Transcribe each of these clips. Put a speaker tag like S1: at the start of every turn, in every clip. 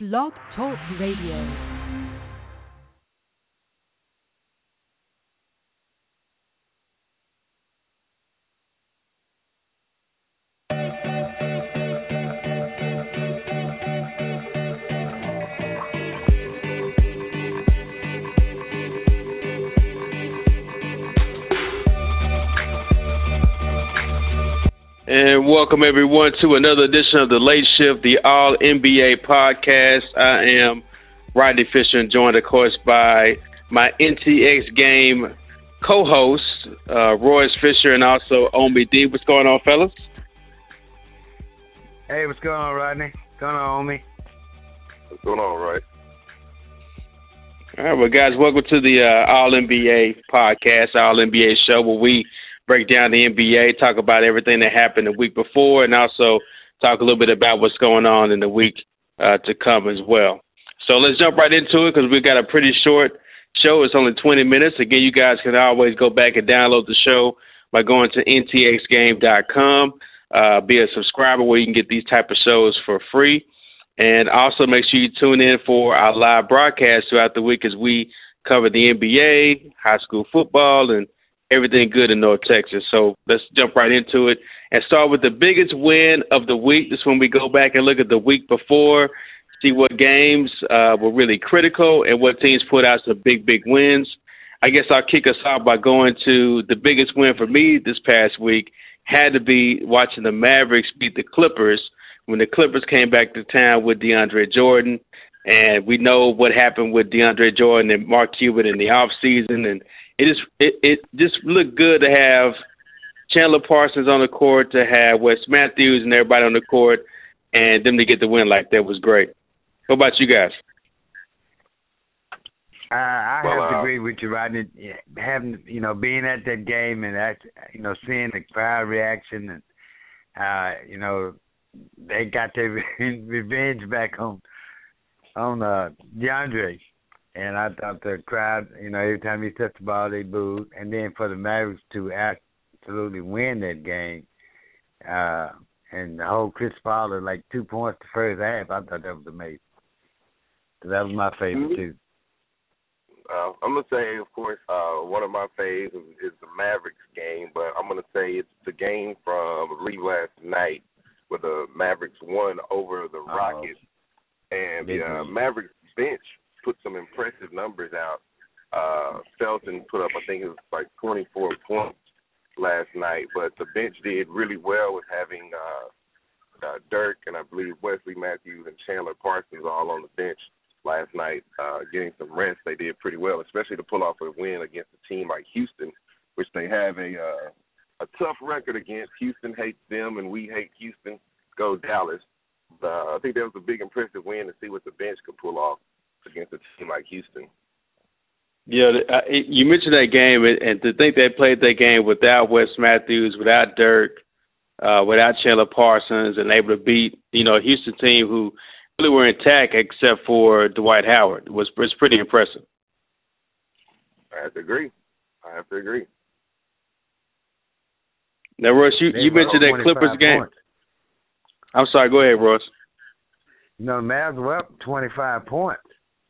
S1: Blog Talk Radio.
S2: And welcome everyone to another edition of the Late Shift, the All NBA podcast. I am Rodney Fisher, and joined, of course, by my NTX game co-host uh, Royce Fisher and also Omi D. What's going on, fellas?
S3: Hey, what's going on, Rodney? What's going on, Omi?
S4: What's going on, right?
S2: All right, well, guys, welcome to the uh, All NBA podcast, All NBA show, where we break down the NBA, talk about everything that happened the week before, and also talk a little bit about what's going on in the week uh, to come as well. So let's jump right into it because we've got a pretty short show. It's only 20 minutes. Again, you guys can always go back and download the show by going to ntxgame.com. Uh, be a subscriber where you can get these type of shows for free. And also make sure you tune in for our live broadcast throughout the week as we cover the NBA, high school football, and everything good in North Texas. So let's jump right into it and start with the biggest win of the week. This when we go back and look at the week before, see what games uh, were really critical and what teams put out some big, big wins. I guess I'll kick us off by going to the biggest win for me this past week had to be watching the Mavericks beat the Clippers when the Clippers came back to town with DeAndre Jordan. And we know what happened with DeAndre Jordan and Mark Cuban in the off season and it just it, it just looked good to have Chandler Parsons on the court, to have Wes Matthews and everybody on the court, and them to get the win like that was great. What about you guys?
S3: Uh, I
S4: Well,
S3: have to
S4: uh,
S3: agree with you, Rodney. Yeah, Having you know, being at that game and that you know, seeing the crowd reaction and uh, you know, they got their revenge back on on uh DeAndre. And I thought the crowd, you know, every time he touched the ball, they booed. And then for the Mavericks to absolutely win that game, uh, and the whole Chris Paul like two points the first half, I thought that was amazing. So that was my favorite
S4: Mhm.
S3: too.
S4: Uh, I'm gonna say, of course, uh, one of my faves is, is the Mavericks game, but I'm gonna say it's the game from I believe last night where the Mavericks won over the Rockets, and the uh. Mavericks bench put some impressive numbers out. Uh, Felton put up, I think it was like 24 points last night, but the bench did really well with having uh, uh, Dirk and I believe Wesley Matthews and Chandler Parsons all on the bench last night, uh, getting some rest. They did pretty well, especially to pull off a win against a team like Houston, which they have a uh, a tough record against. Houston hates them, and we hate Houston. Go Dallas. Uh, I think that was a big impressive win to see what the bench could pull off against a team like Houston.
S2: Yeah, uh, you mentioned that game, and- and to think they played that game without Wes Matthews, without Dirk, uh, without Chandler Parsons, and able to beat you know a Houston team who really were intact except for Dwight Howard was was pretty impressive.
S4: I have to agree. I have to agree.
S2: Now, Royce, you, you mentioned that Clippers game.
S3: points.
S2: I'm sorry. Go ahead, Royce.
S3: You know, the Mavs were up 25 points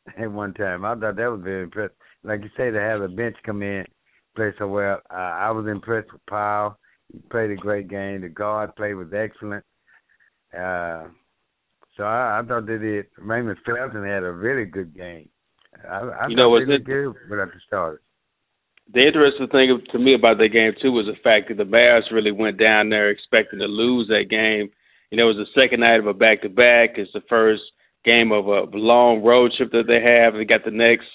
S3: at one time. I thought that was very impressive. Like you say, to have the bench come in, play so well. Uh, I was impressed with Powell. He played a great game. The guard play was excellent. Uh, so I, I thought they did. Raymond Felton had a really good game. I, I
S2: You know what's
S3: they good without the starters.
S2: The interesting thing to me about that game too was the fact that the Bears really went down there expecting to lose that game. You know, it was the second night of a back to back. It's the first game of a long road trip that they have. They got the next,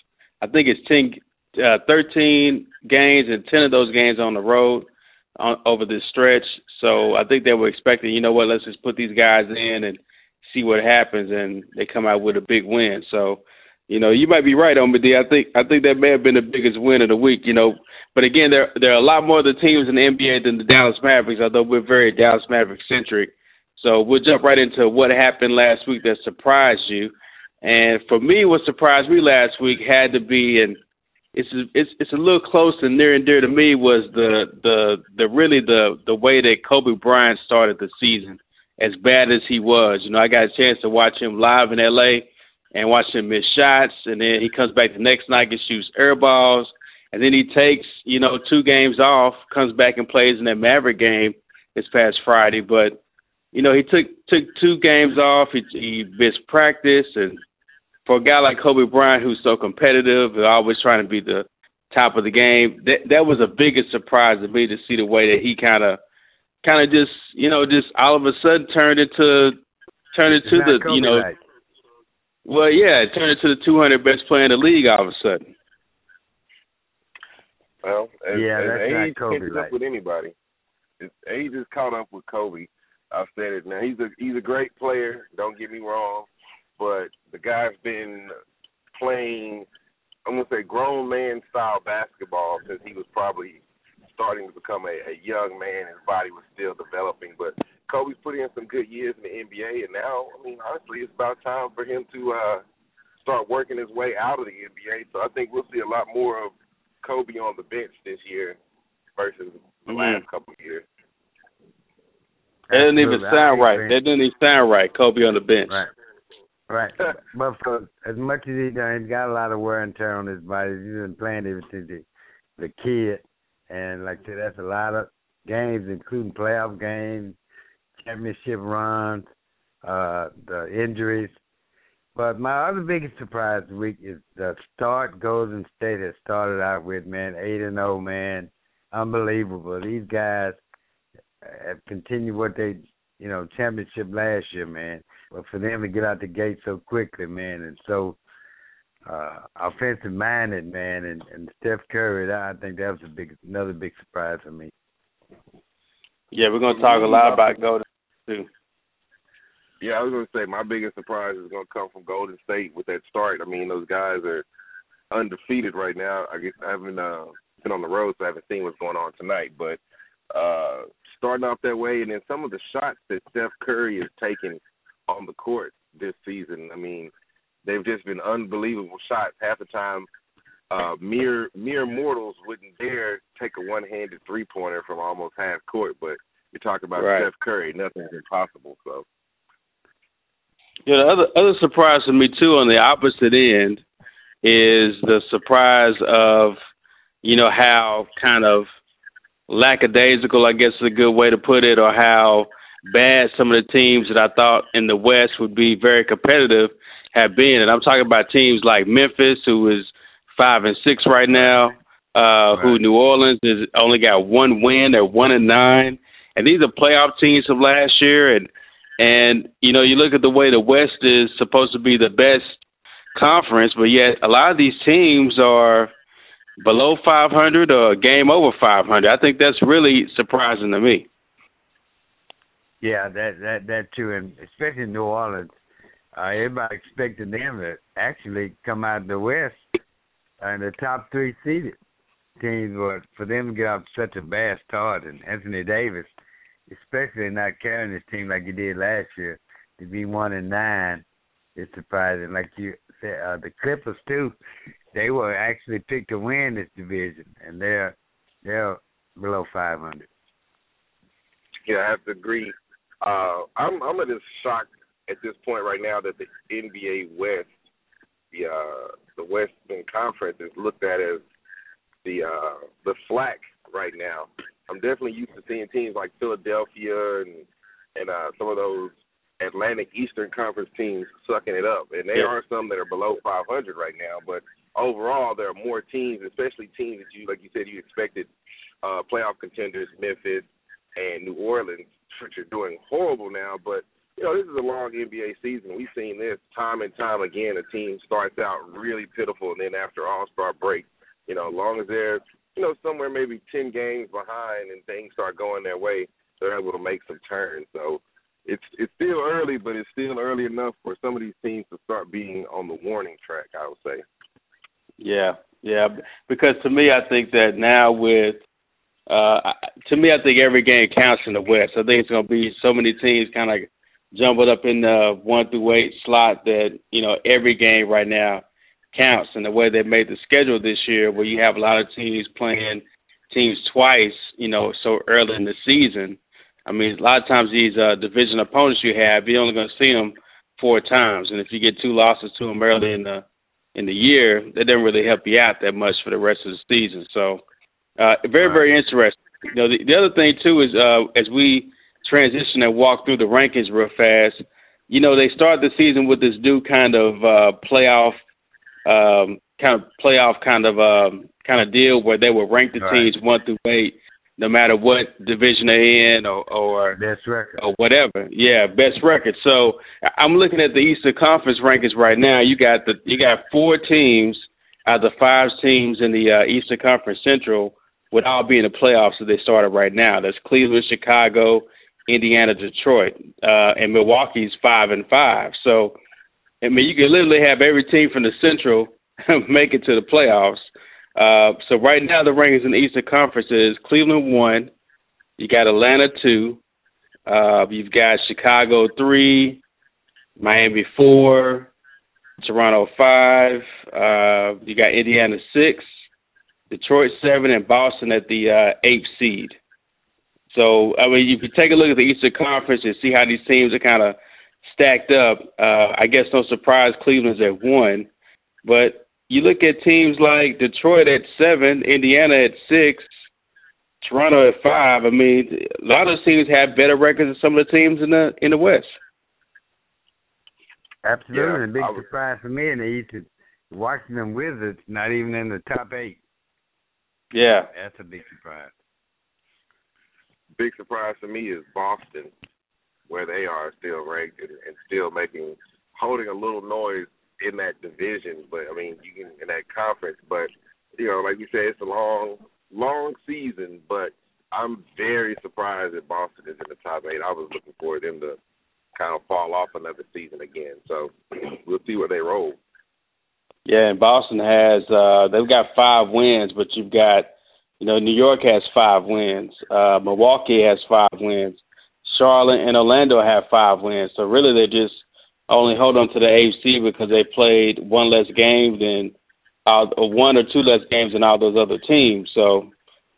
S2: I think it's 10, uh, 13 games and 10 of those games on the road on, over this stretch. So I think they were expecting, you know what, let's just put these guys in and see what happens, and they come out with a big win. So, you know, you might be right on I think I think that may have been the biggest win of the week. You know, but again, there there are a lot more of the teams in the NBA than the Dallas Mavericks, although we're very Dallas Maverick centric. So we'll jump right into what happened last week that surprised you. And for me, what surprised me last week had to be, and it's it's it's a little close and near and dear to me, was the the the really the the way that Kobe Bryant started the season. As bad as he was, you know, I got a chance to watch him live in L.A. and watch him miss shots, and then he comes back the next night and shoots air balls, and then he takes you know two games off, comes back and plays in that Maverick game this past Friday, but you know, he took took two games off. He, he missed practice, and for a guy like Kobe Bryant, who's so competitive and always trying to be the top of the game, that that was the biggest surprise to me to see the way that he kind of, kind of just, you know, just all of a sudden turned into, turned into the, you know, right. well, yeah, turned into the 200 best player in the league all of a sudden.
S4: Well, as,
S3: yeah,
S4: as
S3: that's
S4: age
S3: not Kobe
S4: catches
S3: right.
S4: up with anybody, age is caught up with Kobe. I've said it now. He's a he's a great player. Don't get me wrong but the guy's been playing I'm gonna say grown man style basketball since he was probably starting to become a, a young man. His body was still developing, but Kobe's put in some good years in the NBA, and now I mean honestly, it's about time for him to uh, start working his way out of the NBA. So I think we'll see a lot more of Kobe on the bench this year versus the
S2: mm-hmm.
S4: last couple of years.
S2: That doesn't even sound right. That doesn't even sound right. Kobe on the bench.
S3: Right. Right. but for as much as he done, he's got a lot of wear and tear on his body. He's been playing ever since the, the kid. And like I said, that's a lot of games, including playoff games, championship runs, uh, the injuries. But my other biggest surprise this week is the start Golden State has started out with, man, eight and zero, oh, man, unbelievable. These guys have continued what they, you know, championship last year, man. But for them to get out the gate so quickly, man, and so uh offensive minded, man, and, and Steph Curry, I think that was a big another big surprise for me.
S2: Yeah, we're gonna talk a lot about Golden State too.
S4: Yeah, I was gonna say my biggest surprise is gonna come from Golden State with that start. I mean, those guys are undefeated right now. I guess I haven't uh, been on the road, so I haven't seen what's going on tonight. But uh starting off that way, and then some of the shots that Steph Curry is taking on the court this season. I mean, they've just been unbelievable shots. Half the time, uh, mere mere mortals wouldn't dare take a one-handed three-pointer from almost half court. But you talk about
S2: right.
S4: Steph Curry, nothing's impossible. So.
S2: Yeah, the other other surprise for me too on the opposite end is the surprise of you know how kind of lackadaisical, I guess is a good way to put it, or how bad some of the teams that I thought in the West would be very competitive have been. And I'm talking about teams like Memphis, who is five and six right now, uh, right. who New Orleans is only got one win, they're one and nine. And these are playoff teams from last year and and you know, you look at the way the West is supposed to be the best conference, but yet a lot of these teams are below 500 or game over 500. I think that's really surprising to me.
S3: Yeah, that that that too, and especially New Orleans, uh, everybody expected them to actually come out of the West and the top three seeded teams. But for them to get off such a bad start, and Anthony Davis, especially not carrying his team like he did last year, to be one and nine is surprising. Like you uh, the Clippers too, they were actually picked to win this division, and they're they're below 500.
S4: Yeah, I have to agree. Uh, I'm I'm just shocked at this point right now that the NBA West, the uh, the Western Conference is looked at as the uh, the slack right now. I'm definitely used to seeing teams like Philadelphia and and uh, some of those Atlantic Eastern Conference teams sucking it up, and there yeah. are some that are below 500 right now. But overall, there are more teams, especially teams that you, like you said, you expected uh, playoff contenders, Memphis and New Orleans, which are doing horrible now. But you know, this is a long NBA season. We've seen this time and time again. A team starts out really pitiful, and then after All Star break, you know, as long as they're you know somewhere maybe ten games behind and things start going their way, they're able to make some turns. So, it's it's still early, but it's still early enough for some of these teams to start being on the warning track. I would say.
S2: Yeah, yeah, because to me, I think that now with uh to me, I think every game counts in the West. I think it's going to be so many teams kind of jumbled up in the one through eight slot that you know every game right now counts. And the way they made the schedule this year, where you have a lot of teams playing teams twice, you know, so early in the season. I mean, a lot of times these uh, division opponents you have, you're only going to see them four times, and if you get two losses to them early in the in the year, that doesn't really help you out that much for the rest of the season. So, uh, very very interesting. You know, the, the other thing too is uh, as we transition and walk through the rankings real fast, you know, they start the season with this new kind of uh, playoff um, kind of playoff kind of um, kind of deal where they will rank the
S3: Right.
S2: teams one through eight, no matter what division they're in or or,
S3: Best record.
S2: or whatever. Yeah, best record. So I'm looking at the Eastern Conference rankings right now. You got the you got four teams out of the five teams in the uh, Eastern Conference Central would all be in the playoffs as they started right now. That's Cleveland, Chicago, Indiana, Detroit, uh, and Milwaukee's five and five. So I mean, you can literally have every team from the Central make it to the playoffs. Uh, so right now, the rankings in the Eastern Conference is Cleveland one, you got Atlanta two, uh, you've got Chicago three, Miami four, Toronto five, uh, you got Indiana six, Detroit seven, and Boston at the uh, eighth seed. So I mean, if you take a look at the Eastern Conference and see how these teams are kind of stacked up, uh, I guess no surprise Cleveland's at one. But you look at teams like Detroit at seven, Indiana at six, Toronto at five. I mean, a lot of teams have better records than some of the teams in the in the West.
S3: Absolutely,
S4: Yeah,
S3: a big
S4: I was-
S3: surprise for me in the East is Washington Wizards not even in the top eight.
S2: Yeah,
S3: That's a big surprise.
S4: Big surprise to me is Boston, where they are still ranked and, and still making holding a little noise in that division. But I mean, you can in that conference. But you know, like you said, it's a long, long season. But I'm very surprised that Boston is in the top eight. I was looking for them to kind of fall off another season again. So we'll see where they roll.
S2: yeah. And Boston has uh, they've got five wins, but you've got you know New York has five wins, uh, Milwaukee has five wins, Charlotte and Orlando have five wins. So really, they just only hold on to the AFC because they played one less game than uh, one or two less games than all those other teams. So,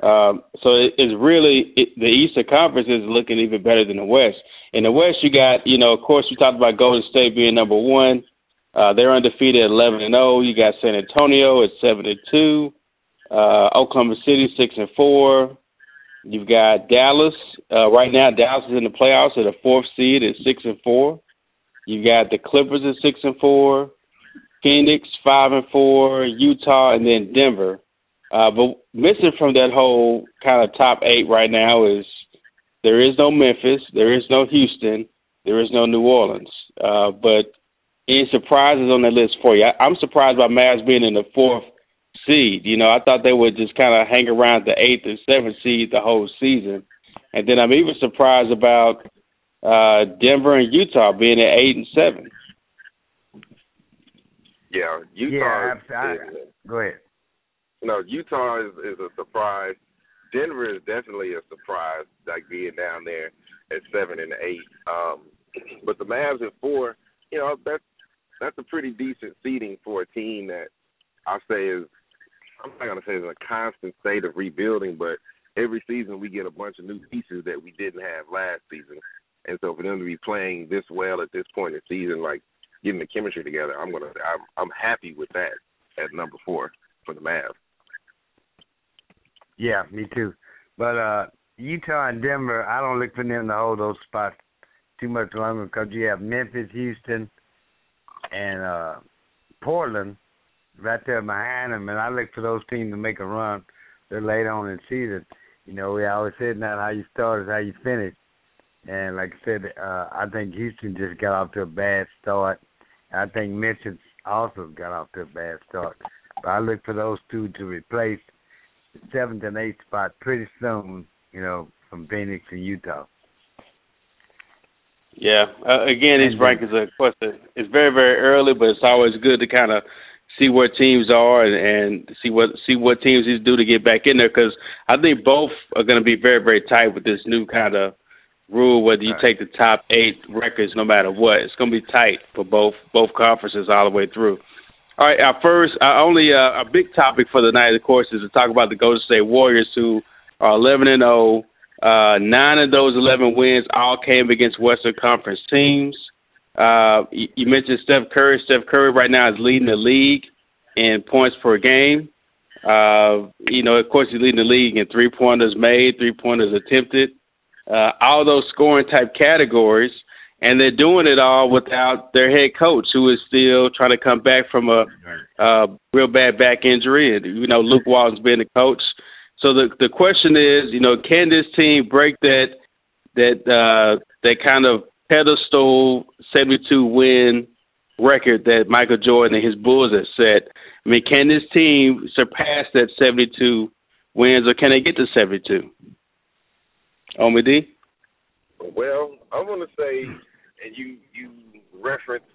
S2: um, so it, it's really it, the Eastern Conference is looking even better than the West. In the West, you got you know, of course, we talked about Golden State being number one. Uh, they're undefeated at 11 and 0. You got San Antonio at 7 and 2. Uh, Oklahoma City six and four. You've got Dallas. Uh, right now, Dallas is in the playoffs at a fourth seed at six and four. You got the Clippers at six and four, Phoenix five and four, Utah, and then Denver. Uh, but missing from that whole kind of top eight right now is there is no Memphis, there is no Houston, there is no New Orleans. Uh, but any surprises on that list for you? I, I'm surprised by Mavs being in the fourth seed. You know, I thought they would just kind of hang around the eighth and seventh seed the whole season. And then I'm even surprised about uh Denver and Utah being at eight and seven.
S4: Yeah, Utah.
S3: Yeah,
S4: is-
S3: I-
S4: is-
S3: Go ahead.
S4: No, Utah is is a surprise. Denver is definitely a surprise, like being down there at seven and eight. Um, but the Mavs at four, you know, that's that's a pretty decent seeding for a team that I say is I'm not gonna say is in a constant state of rebuilding, but every season we get a bunch of new pieces that we didn't have last season. And so for them to be playing this well at this point in the season, like getting the chemistry together, I'm gonna I'm I'm happy with that at number four for the Mavs.
S3: Yeah, me too. But uh Utah and Denver, I don't look for them to hold those spots too much longer because you have Memphis, Houston, and uh Portland right there behind them, and I look for those teams to make a run. They're late on in season. You know, we always said not how you start is how you finish. And like I said, uh I think Houston just got off to a bad start. I think Memphis also got off to a bad start. But I look for those two to replace the seventh and eighth spot pretty soon, you know, from Phoenix and Utah.
S2: Yeah. Uh, again, these rankings are, of course, it's very, very early, but it's always good to kind of see where teams are and, and see what see what teams need to do to get back in there. Because I think both are going to be very, very tight with this new kind of rule. Whether you take the top eight records, no matter what, it's going to be tight for both both conferences all the way through. All right, our first, our only uh, a big topic for the night, of course, is to talk about the Golden State Warriors, who are 11 and 0 uh, nine of those 11 wins all came against Western Conference teams. Uh, you, you mentioned Steph Curry. Steph Curry right now is leading the league in points per game. Uh, you know, of course, he's leading the league in three pointers made, three pointers attempted, uh, all those scoring type categories. And they're doing it all without their head coach, who is still trying to come back from a uh, real bad back injury. And, you know, Luke Walton's been the coach. So the the question is, you know, can this team break that that uh, that kind of pedestal 72 win record that Michael Jordan and his Bulls have set? I mean, can this team surpass that 72 wins, or can they get to 72? Oh, Omi
S4: D. Well, I'm to say, and you you reference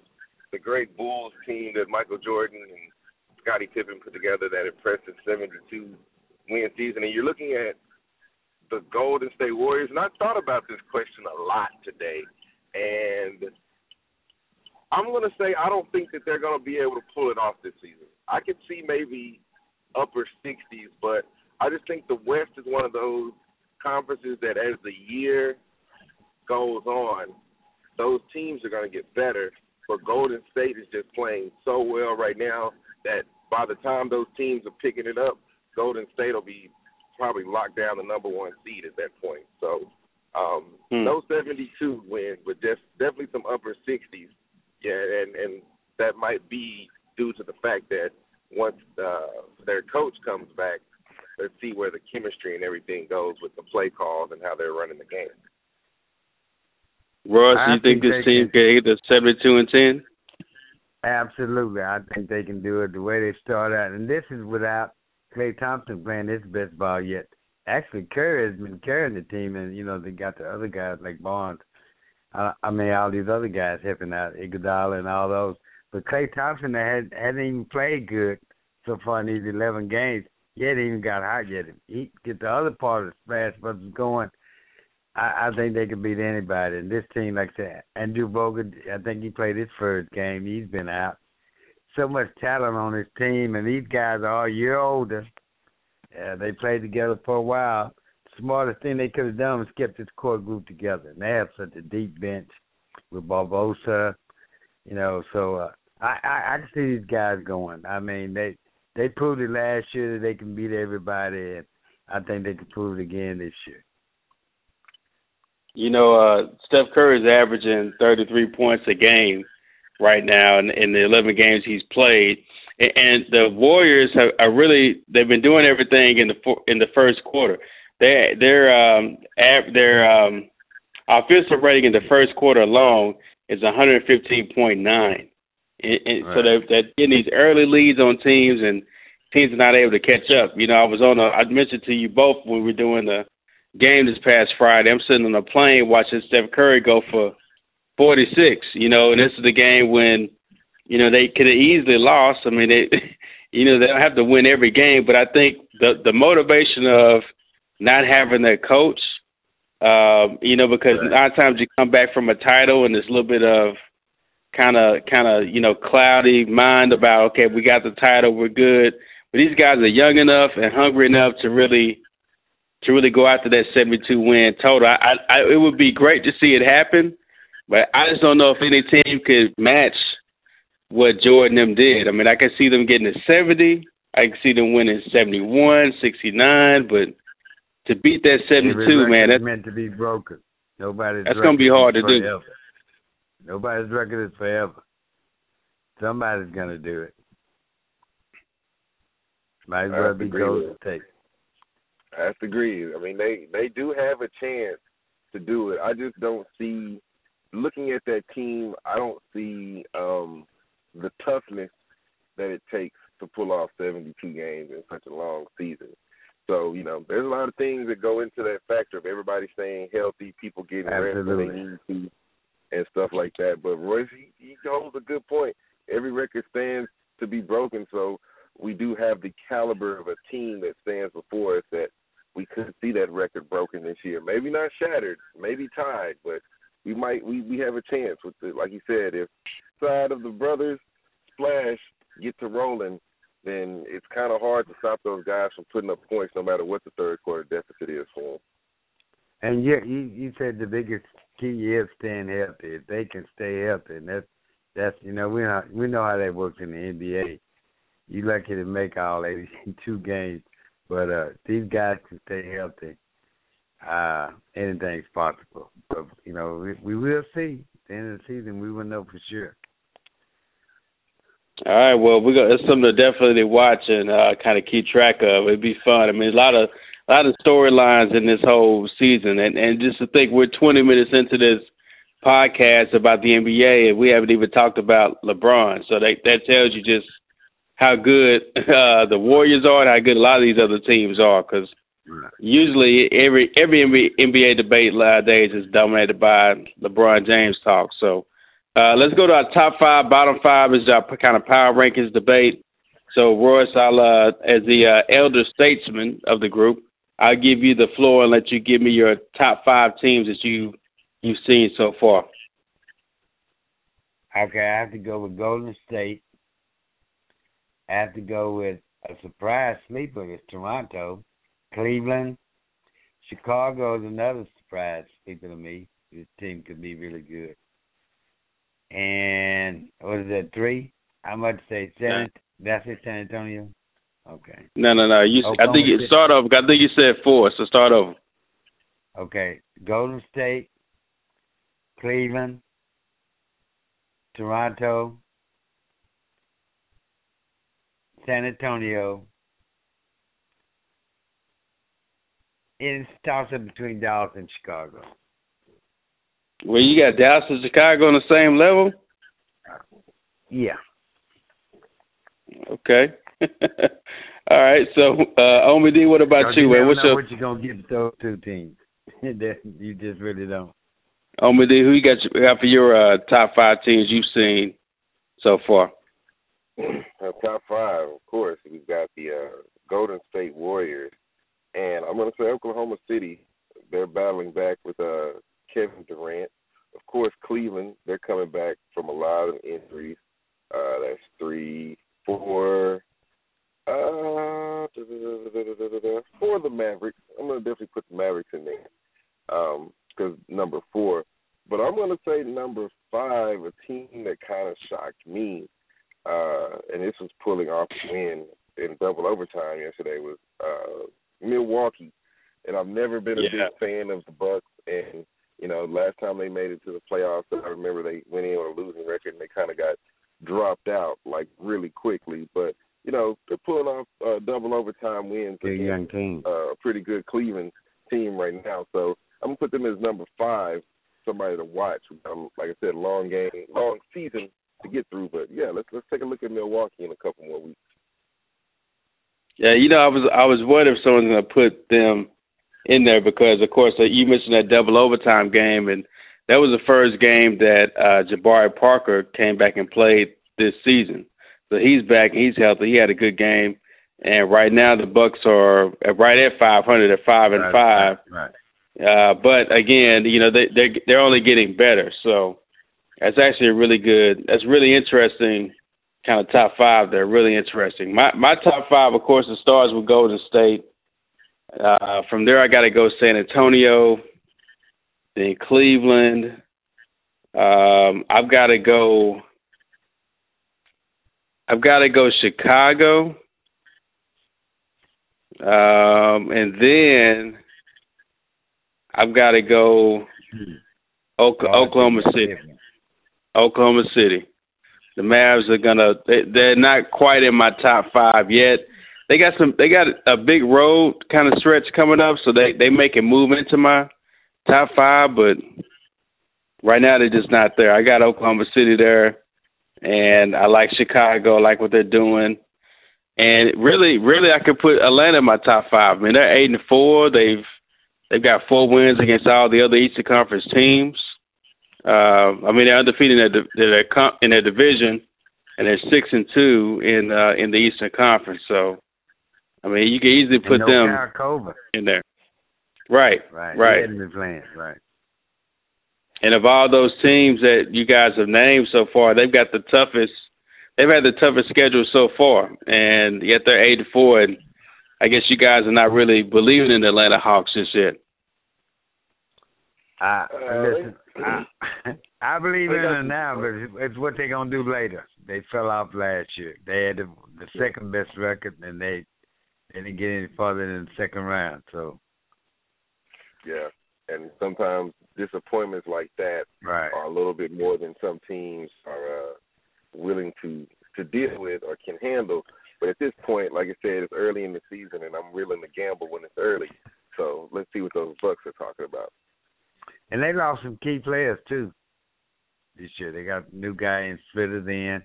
S4: the great Bulls team that Michael Jordan and Scottie Pippen put together, that impressive 72 win season, and you're looking at the Golden State Warriors, and I thought about this question a lot today, and I'm going to say I don't think that they're going to be able to pull it off this season. I could see maybe upper 60s, but I just think the West is one of those conferences that as the year goes on, those teams are going to get better. But Golden State is just playing so well right now that by the time those teams are picking it up, Golden State will be probably locked down the number one seed at that point. So um, hmm. no 72 wins, but just definitely some upper 60s. Yeah, and and that might be due to the fact that once uh, their coach comes back, let's see where the chemistry and everything goes with the play calls and how they're running the game.
S2: Ross, do you think, think this team can, get to 72 and 10?
S3: Absolutely. I think they can do it the way they start out. And this is without Klay Thompson playing his best ball yet. Actually, Curry has been carrying the team, and you know they got the other guys like Barnes. Uh, I mean, all these other guys helping out, Iguodala and all those. But Klay Thompson had hadn't even played good so far in these eleven games. Yet even got hot yet. He get the other part of the splash buttons going. I, I think they can beat anybody. And this team, like I said, Andrew Bogut, I think he played his first game. He's been out so much talent on his team, and these guys are a year older. Uh, they played together for a while. The smartest thing they could have done was kept this core group together. And they have such a deep bench with Barbosa, you know. So uh, I, I I can see these guys going. I mean, they they proved it last year that they can beat everybody, and I think they can prove it again this year.
S2: You know, uh, Steph Curry is averaging 33 points a game right now in, in the 11 games he's played. And the Warriors have are really they've been doing everything in the in the first quarter. They their um their um offensive rating in the first quarter alone is 115.9. And right. so they're, they're getting these early leads on teams, and teams are not able to catch up. You know, I was on a I mentioned to you both when we were doing the game this past Friday. I'm sitting on a plane watching Steph Curry go for 46, you know, and this is the game when, you know, they could have easily lost. I mean, they, you know, they don't have to win every game, but I think the the motivation of not having their coach, um, you know, because right. a lot of times you come back from a title and there's a little bit of kind of kind of you know cloudy mind about okay, we got the title, we're good, but these guys are young enough and hungry enough to really to really go after that 72 win total. I, I it would be great to see it happen but I just don't know if any team could match what Jordan them did. I mean, I can see them getting to 70. I can see them winning 71, 69, but to beat that 72, man, that's
S3: meant to be broken. Nobody's
S2: that's going to be hard to forever.
S3: do. Nobody's record is forever. Somebody's going to do it. Might as well be Golden State.
S4: I have to agree. I mean, they they do have a chance to do it. I just don't see looking at that team, I don't see um, the toughness that it takes to pull off 72 games in such a long season. So, you know, there's a lot of things that go into that factor of everybody staying healthy, people getting
S3: Absolutely.
S4: rest when they need to. And stuff like that. But Royce, he, he holds a good point. Every record stands to be broken, so we do have the caliber of a team that stands before us that we could see that record broken this year. Maybe not shattered, maybe tied, but we might we we have a chance with the like you said if side of the brothers splash get to rolling then it's kind of hard to stop those guys from putting up points no matter what the third quarter deficit is for them.
S3: And you you, you said the biggest key is staying healthy. If they can stay healthy, and that's that's you know we know we know how that works in the NBA. You lucky to make all eighty two games, but uh these guys can stay healthy uh, anything's possible. But you know, we, we will see. At the end of the season, we will know for sure.
S2: All right. Well, we got it's something to definitely watch and uh, kind of keep track of. It'd be fun. I mean, a lot of a lot of storylines in this whole season, and and just to think we're 20 minutes into this podcast about the NBA, and we haven't even talked about LeBron. So that that tells you just how good uh, the Warriors are, and how good a lot of these other teams are, because Usually, every every NBA debate nowadays is dominated by LeBron James talk. So, uh, let's go to our top five, bottom five is our kind of power rankings debate. So, Royce, I'll uh, as the uh, elder statesman of the group, I'll give you the floor and let you give me your top five teams that you you've seen so far.
S3: Okay, I have to go with Golden State. I have to go with a surprise sleeper is Toronto. Cleveland, Chicago is another surprise sleeper to me. This team could be really good. And what is that three? I might say San. That's it, San Antonio. Okay.
S2: No, no, no. You. Oklahoma I think you start over. I think you said four. So start over.
S3: Okay. Golden State, Cleveland, Toronto, San Antonio, It's toss up between Dallas and Chicago.
S2: Well, you got Dallas and Chicago on the same level.
S3: Yeah.
S2: Okay. All right. So, uh, Omid, what about you?
S3: you
S2: What's
S3: know
S2: your...
S3: what you gonna give those two teams? you just really don't.
S2: Omid, who you got, you got for your uh, top five teams you've seen so far?
S4: Uh, top five, of course, we've got the uh, Golden State Warriors and I'm going to say Oklahoma City. They're battling back with uh, Kevin Durant. Of course, Cleveland. They're coming back from a lot of injuries. Uh, that's three, four. Uh, for the Mavericks, I'm going to definitely put the Mavericks in there because um, number four. But I'm going to say number five, a team that kind of shocked me, uh, and this was pulling off a win in double overtime yesterday was uh, Milwaukee, and I've never been a
S2: yeah.
S4: big fan of the Bucks. And you know, last time they made it to the playoffs, I remember they went in on a losing record and they kind of got dropped out like really quickly. But you know, they're pulling off uh, double overtime wins
S3: against young team.
S4: Uh, a pretty good Cleveland team right now. So I'm gonna put them as number five, somebody to watch. Um, like I said, long game, long season to get through. But yeah, let's let's take a look at Milwaukee in a couple more weeks.
S2: Yeah, you know, I was I was worried if someone's going to put them in there because, of course, uh, you mentioned that double overtime game, and that was the first game that uh, Jabari Parker came back and played this season. So he's back he's healthy. He had a good game, and right now the Bucks are right at 500 at five and
S3: right,
S2: five.
S3: Right.
S2: Uh, but again, you know they they're they're only getting better. So that's actually a really good. That's really interesting kind of top five They're really interesting. My my top five, of course, the stars with Golden State. Uh, from there, I got to go San Antonio, then Cleveland. Um, I've got to go. I've got to go Chicago, um, and then I've got to go Oklahoma City. Oklahoma City. The Mavs are gonna. They, they're not quite in my top five yet. They got some. They got a big road kind of stretch coming up, so they they make a move into my top five. But right now they're just not there. I got Oklahoma City there, and I like Chicago. I like what they're doing. And really, really, I could put Atlanta in my top five. I mean, they're eight and four. They've they've got four wins against all the other Eastern Conference teams. Uh, I mean, they're undefeated in their, their in their division, and they're six and two in uh, in the Eastern Conference. So, I mean, you can easily put
S3: no
S2: them in there. Right,
S3: Right.
S2: right.
S3: He hadn't been playing. Right.
S2: And of all those teams that you guys have named so far, they've got the toughest. They've had the toughest schedule so far, and yet they're eight and four. And I guess you guys are not really believing in the Atlanta Hawks just yet.
S3: I
S4: Uh,
S3: listen. I, I believe in them now, but it's, it's what they're gonna do later. They fell off last year. They had the, the second best record, and they they didn't get any further than the second round. So
S4: Yeah, and sometimes disappointments like that
S3: right,
S4: are a little bit more than some teams are uh, willing to to deal with or can handle. But at this point, like I said, it's early in the season, and I'm willing to gamble when it's early. So let's see what those Bucks are talking about.
S3: and they lost some key players too this year. They got a new guy in Splitter then.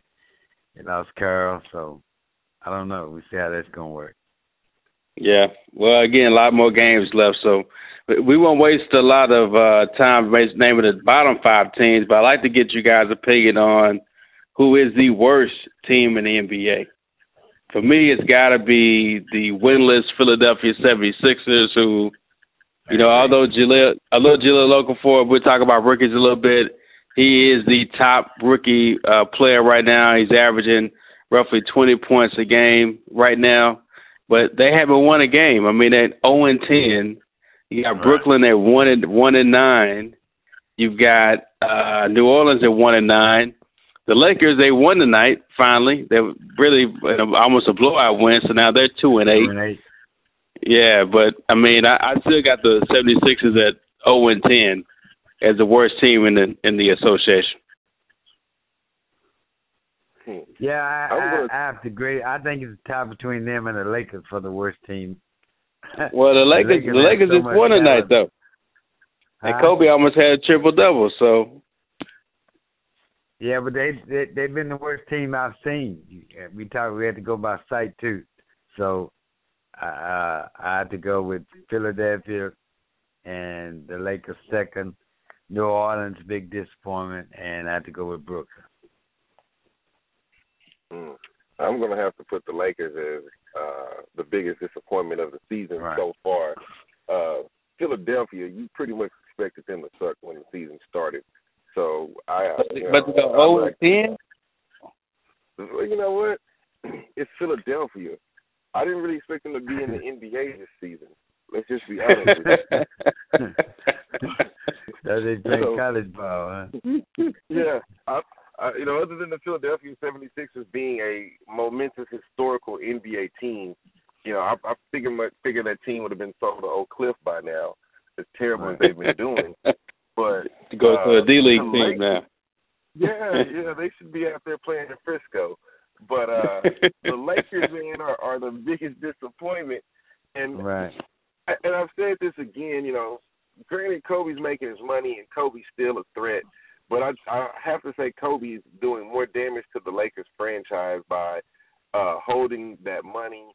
S3: They lost Carroll, so I don't know. we'll see how that's gonna work.
S2: Yeah. Well, again, a lot more games left, so we won't waste a lot of uh, time naming the bottom five teams. But I'd like to get you guys' opinion on who is the worst team in the NBA. For me, it's got to be the winless Philadelphia 76ers, who, you know, although Jaleel, although Jahlil Okafor, we'll talk about rookies a little bit. He is the top rookie uh, player right now. He's averaging roughly 20 points a game right now but they haven't won a game. I mean, at zero and ten, you got Brooklyn at one and one and nine. You've got uh New Orleans at one and nine. The Lakers they won tonight. Finally, they really almost a blowout win. So now they're two and eight.
S3: Two and eight.
S2: Yeah, but I mean, I, I still got the 76ers at zero and ten as the worst team in the in the association.
S4: Hmm.
S3: Yeah, I,
S4: I'm
S3: I,
S4: gonna-
S3: I have to agree. I think it's a tie between them and the Lakers for the worst team.
S2: Well, the Lakers the Lakers,
S3: have so
S2: just
S3: much
S2: won tonight
S3: talent.
S2: though, and
S3: Huh?
S2: Kobe almost had a triple double. So
S3: Yeah, but they, they they've been the worst team I've seen. We talked. We had to go by sight too. So uh, I had to go with Philadelphia and the Lakers second. New Orleans big disappointment, and I had to go with Brooklyn.
S4: Mm. I'm going to have to put the Lakers as uh, the biggest disappointment of the season
S3: Right.
S4: so far. Uh, Philadelphia, you pretty much expected them to suck when the season started. So I,
S2: but,
S4: you know,
S2: but to go
S4: I'm like-
S2: ten.
S4: You know what? It's Philadelphia. I didn't really expect them to be in the NBA this season. Let's just be honest. with you.
S3: So they play
S4: So-
S3: college ball, huh?
S4: yeah, I, I, you know, other than the Philadelphia 76ers being a momentous historical NBA team, you know, I, I figured much figured that team would have been sold to Oak Cliff by now. As terrible as they've been doing, but
S2: to go to a
S4: uh,
S2: D League team
S4: Lakers-
S2: now.
S4: yeah, yeah, they should be out there playing in Frisco. But uh the Lakers, man, are, are the biggest disappointment. And
S3: Right.
S4: and I've said this again, you know, granted Kobe's making his money and Kobe's still a threat, but I I have to say Kobe's doing more damage to the Lakers franchise by uh holding that money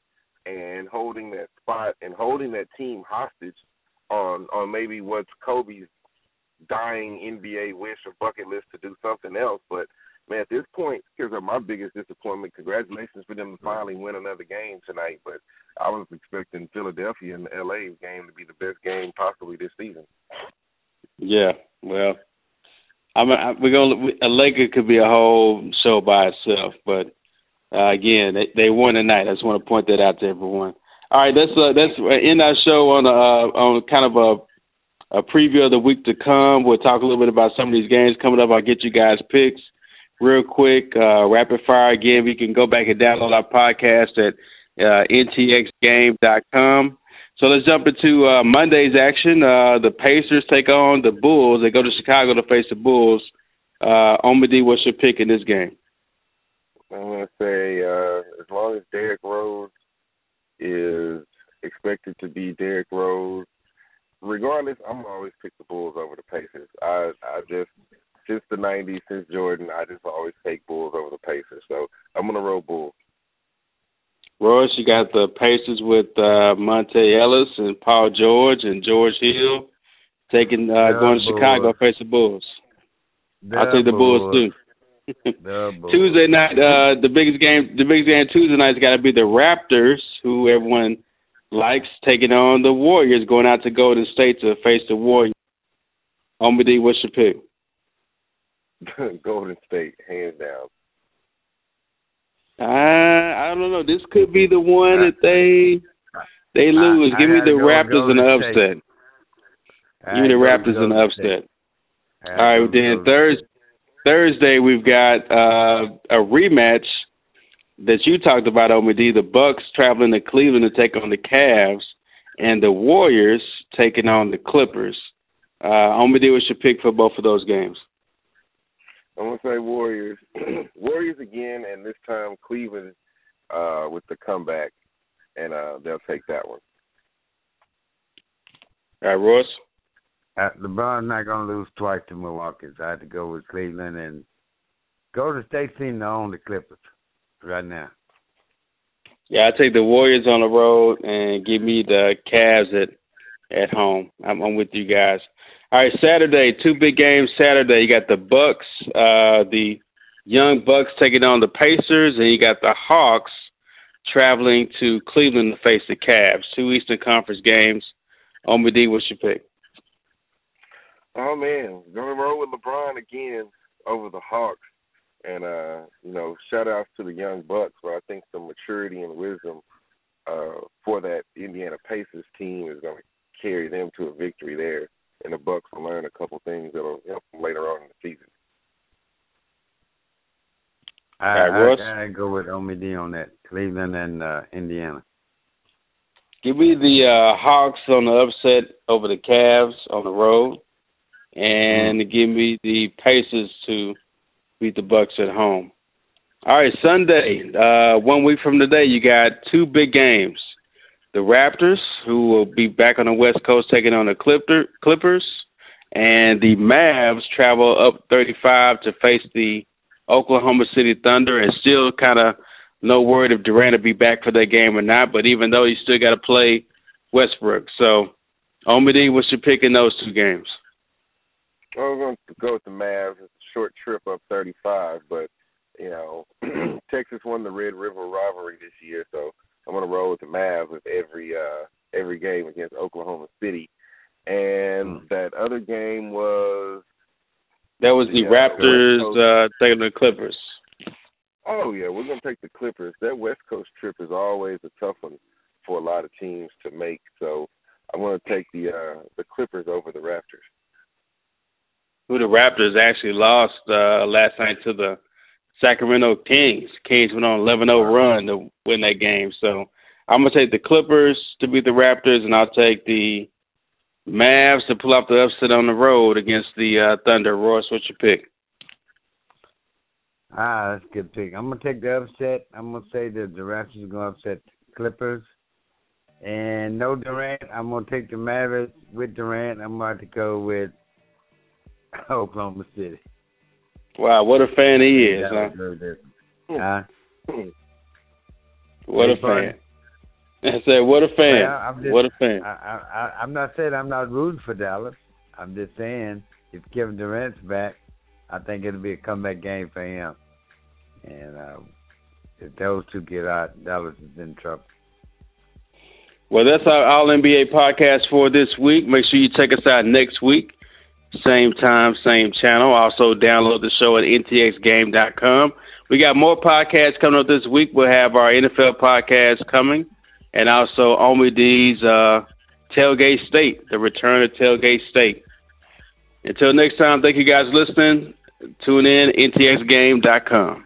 S4: and holding that spot and holding that team hostage on on maybe what's Kobe's dying NBA wish or bucket list to do something else. But man, at this point, here's my biggest disappointment. Congratulations for them to finally win another game tonight. But I was expecting Philadelphia and the LA game to be the best game possibly this season.
S2: Yeah, well, I, we're gonna a Laker could be a whole show by itself, but uh, again, they they won tonight. I just want to point that out to everyone. All right, let's uh, let's end our show on a uh, on kind of a a preview of the week to come. We'll talk a little bit about some of these games coming up. I'll get you guys picks real quick, uh, rapid fire again. We can go back and download our podcast at uh, ntxgame.com. So let's jump into uh, Monday's action. Uh, the Pacers take on the Bulls. They go to Chicago to face the Bulls. Uh, Omadi, what's your pick in this game?
S4: I'm gonna say uh, as long as Derrick Rose is expected to be Derrick Rose, regardless, I'm always pick the Bulls over the Pacers. I I just since the '90s, since Jordan, I just always take Bulls over the Pacers. So I'm gonna roll Bulls.
S2: Royce, you got the Pacers with uh, Monta Ellis and Paul George and George Hill taking uh, going to
S3: Bulls.
S2: Chicago face the Bulls.
S3: The
S2: I'll take the Bulls, too. Tuesday night, uh, the biggest game, the biggest game Tuesday night's got to be the Raptors, who everyone likes, taking on the Warriors, going out to Golden State to face the Warriors. Homie D, what's your pick?
S4: Golden State, hands down.
S2: Uh, I don't know. This could be the one that they they lose.
S3: I
S2: Give me the Raptors in the upset. Give me the Raptors in the upset.
S3: All
S2: right, then Thursday, Thursday we've got uh, a rematch that you talked about, Omid. The Bucks traveling to Cleveland to take on the Cavs, and the Warriors taking on the Clippers. Uh, Omid, what's your pick for both of those games?
S4: I'm gonna say Warriors, Warriors again, and this time Cleveland uh, with the comeback, and uh, they'll take that one.
S2: All right, Ross.
S3: Uh, LeBron's not going to lose twice to Milwaukee, so I had to go with Cleveland and Golden State seem to own the Clippers right now.
S2: Yeah, I take the Warriors on the road and give me the Cavs at at home. I'm, I'm with you guys. All right, Saturday, two big games. Saturday, you got the Bucks, uh, the young Bucks taking on the Pacers, and you got the Hawks traveling to Cleveland to face the Cavs. Two Eastern Conference games. Omid, what's your pick?
S4: Oh man, gonna roll with LeBron again over the Hawks, and uh, you know, shout outs to the young Bucks, but I think the maturity and wisdom uh, for that Indiana Pacers team is to carry them to a victory there, and the Bucks will learn a couple things that'll help them later on in the season.
S3: I,
S2: All right, Russ?
S3: I, I go with Omid on that. Cleveland and uh, Indiana.
S2: Give me the uh, Hawks on the upset over the Cavs on the road, and give me the Pacers to beat the Bucks at home. All right, Sunday, uh, one week from today, you got two big games. The Raptors, who will be back on the West Coast taking on the Clipper, Clippers, and the Mavs travel up 35 to face the Oklahoma City Thunder, and still kind of no word if Durant will be back for that game or not. But even though, you still got to play Westbrook. So, Omid, what's your pick in those two games?
S4: I'm going to go with the Mavs. It's a short trip up 35, but you know, Texas won the Red River rivalry this year, so I'm going to roll with the Mavs with every uh every game against Oklahoma City. And
S3: Hmm.
S4: that other game was
S2: That was the
S4: Yeah,
S2: Raptors
S4: West
S2: uh, taking the Clippers.
S4: Oh yeah, we're gonna take the Clippers. That West Coast trip is always a tough one for a lot of teams to make. So I'm gonna take the uh the Clippers over the Raptors.
S2: Who the Raptors actually lost uh, last night to the Sacramento Kings. Kings went on 11-0 run to win that game. So I'm gonna take the Clippers to beat the Raptors, and I'll take the Mavs to pull off the upset on the road against the uh, Thunder. Royce, what's your pick?
S3: Ah, that's a good pick. I'm gonna take the upset. I'm gonna say that the Raptors are gonna upset the Clippers. And no Durant. I'm gonna take the Mavericks with Durant. I'm about to go with Oklahoma City.
S2: Wow, what a fan he is, huh?
S3: was very different. Huh?
S2: What a fan. I said, what a fan.
S3: Well, I'm just-
S2: what a fan.
S3: I, I, I, I'm not saying I'm not rooting for Dallas. I'm just saying if Kevin Durant's back, I think it'll be a comeback game for him. And uh, if those two get out, Dallas is in trouble.
S2: Well, that's our All NBA podcast for this week. Make sure you check us out next week. Same time, same channel. Also, download the show at ntxgame.com. We got more podcasts coming up this week. We'll have our NFL podcast coming, and also Omid's uh, Tailgate State, the return of Tailgate State. Until next time, thank you guys listening. Tune in, ntxgame.com.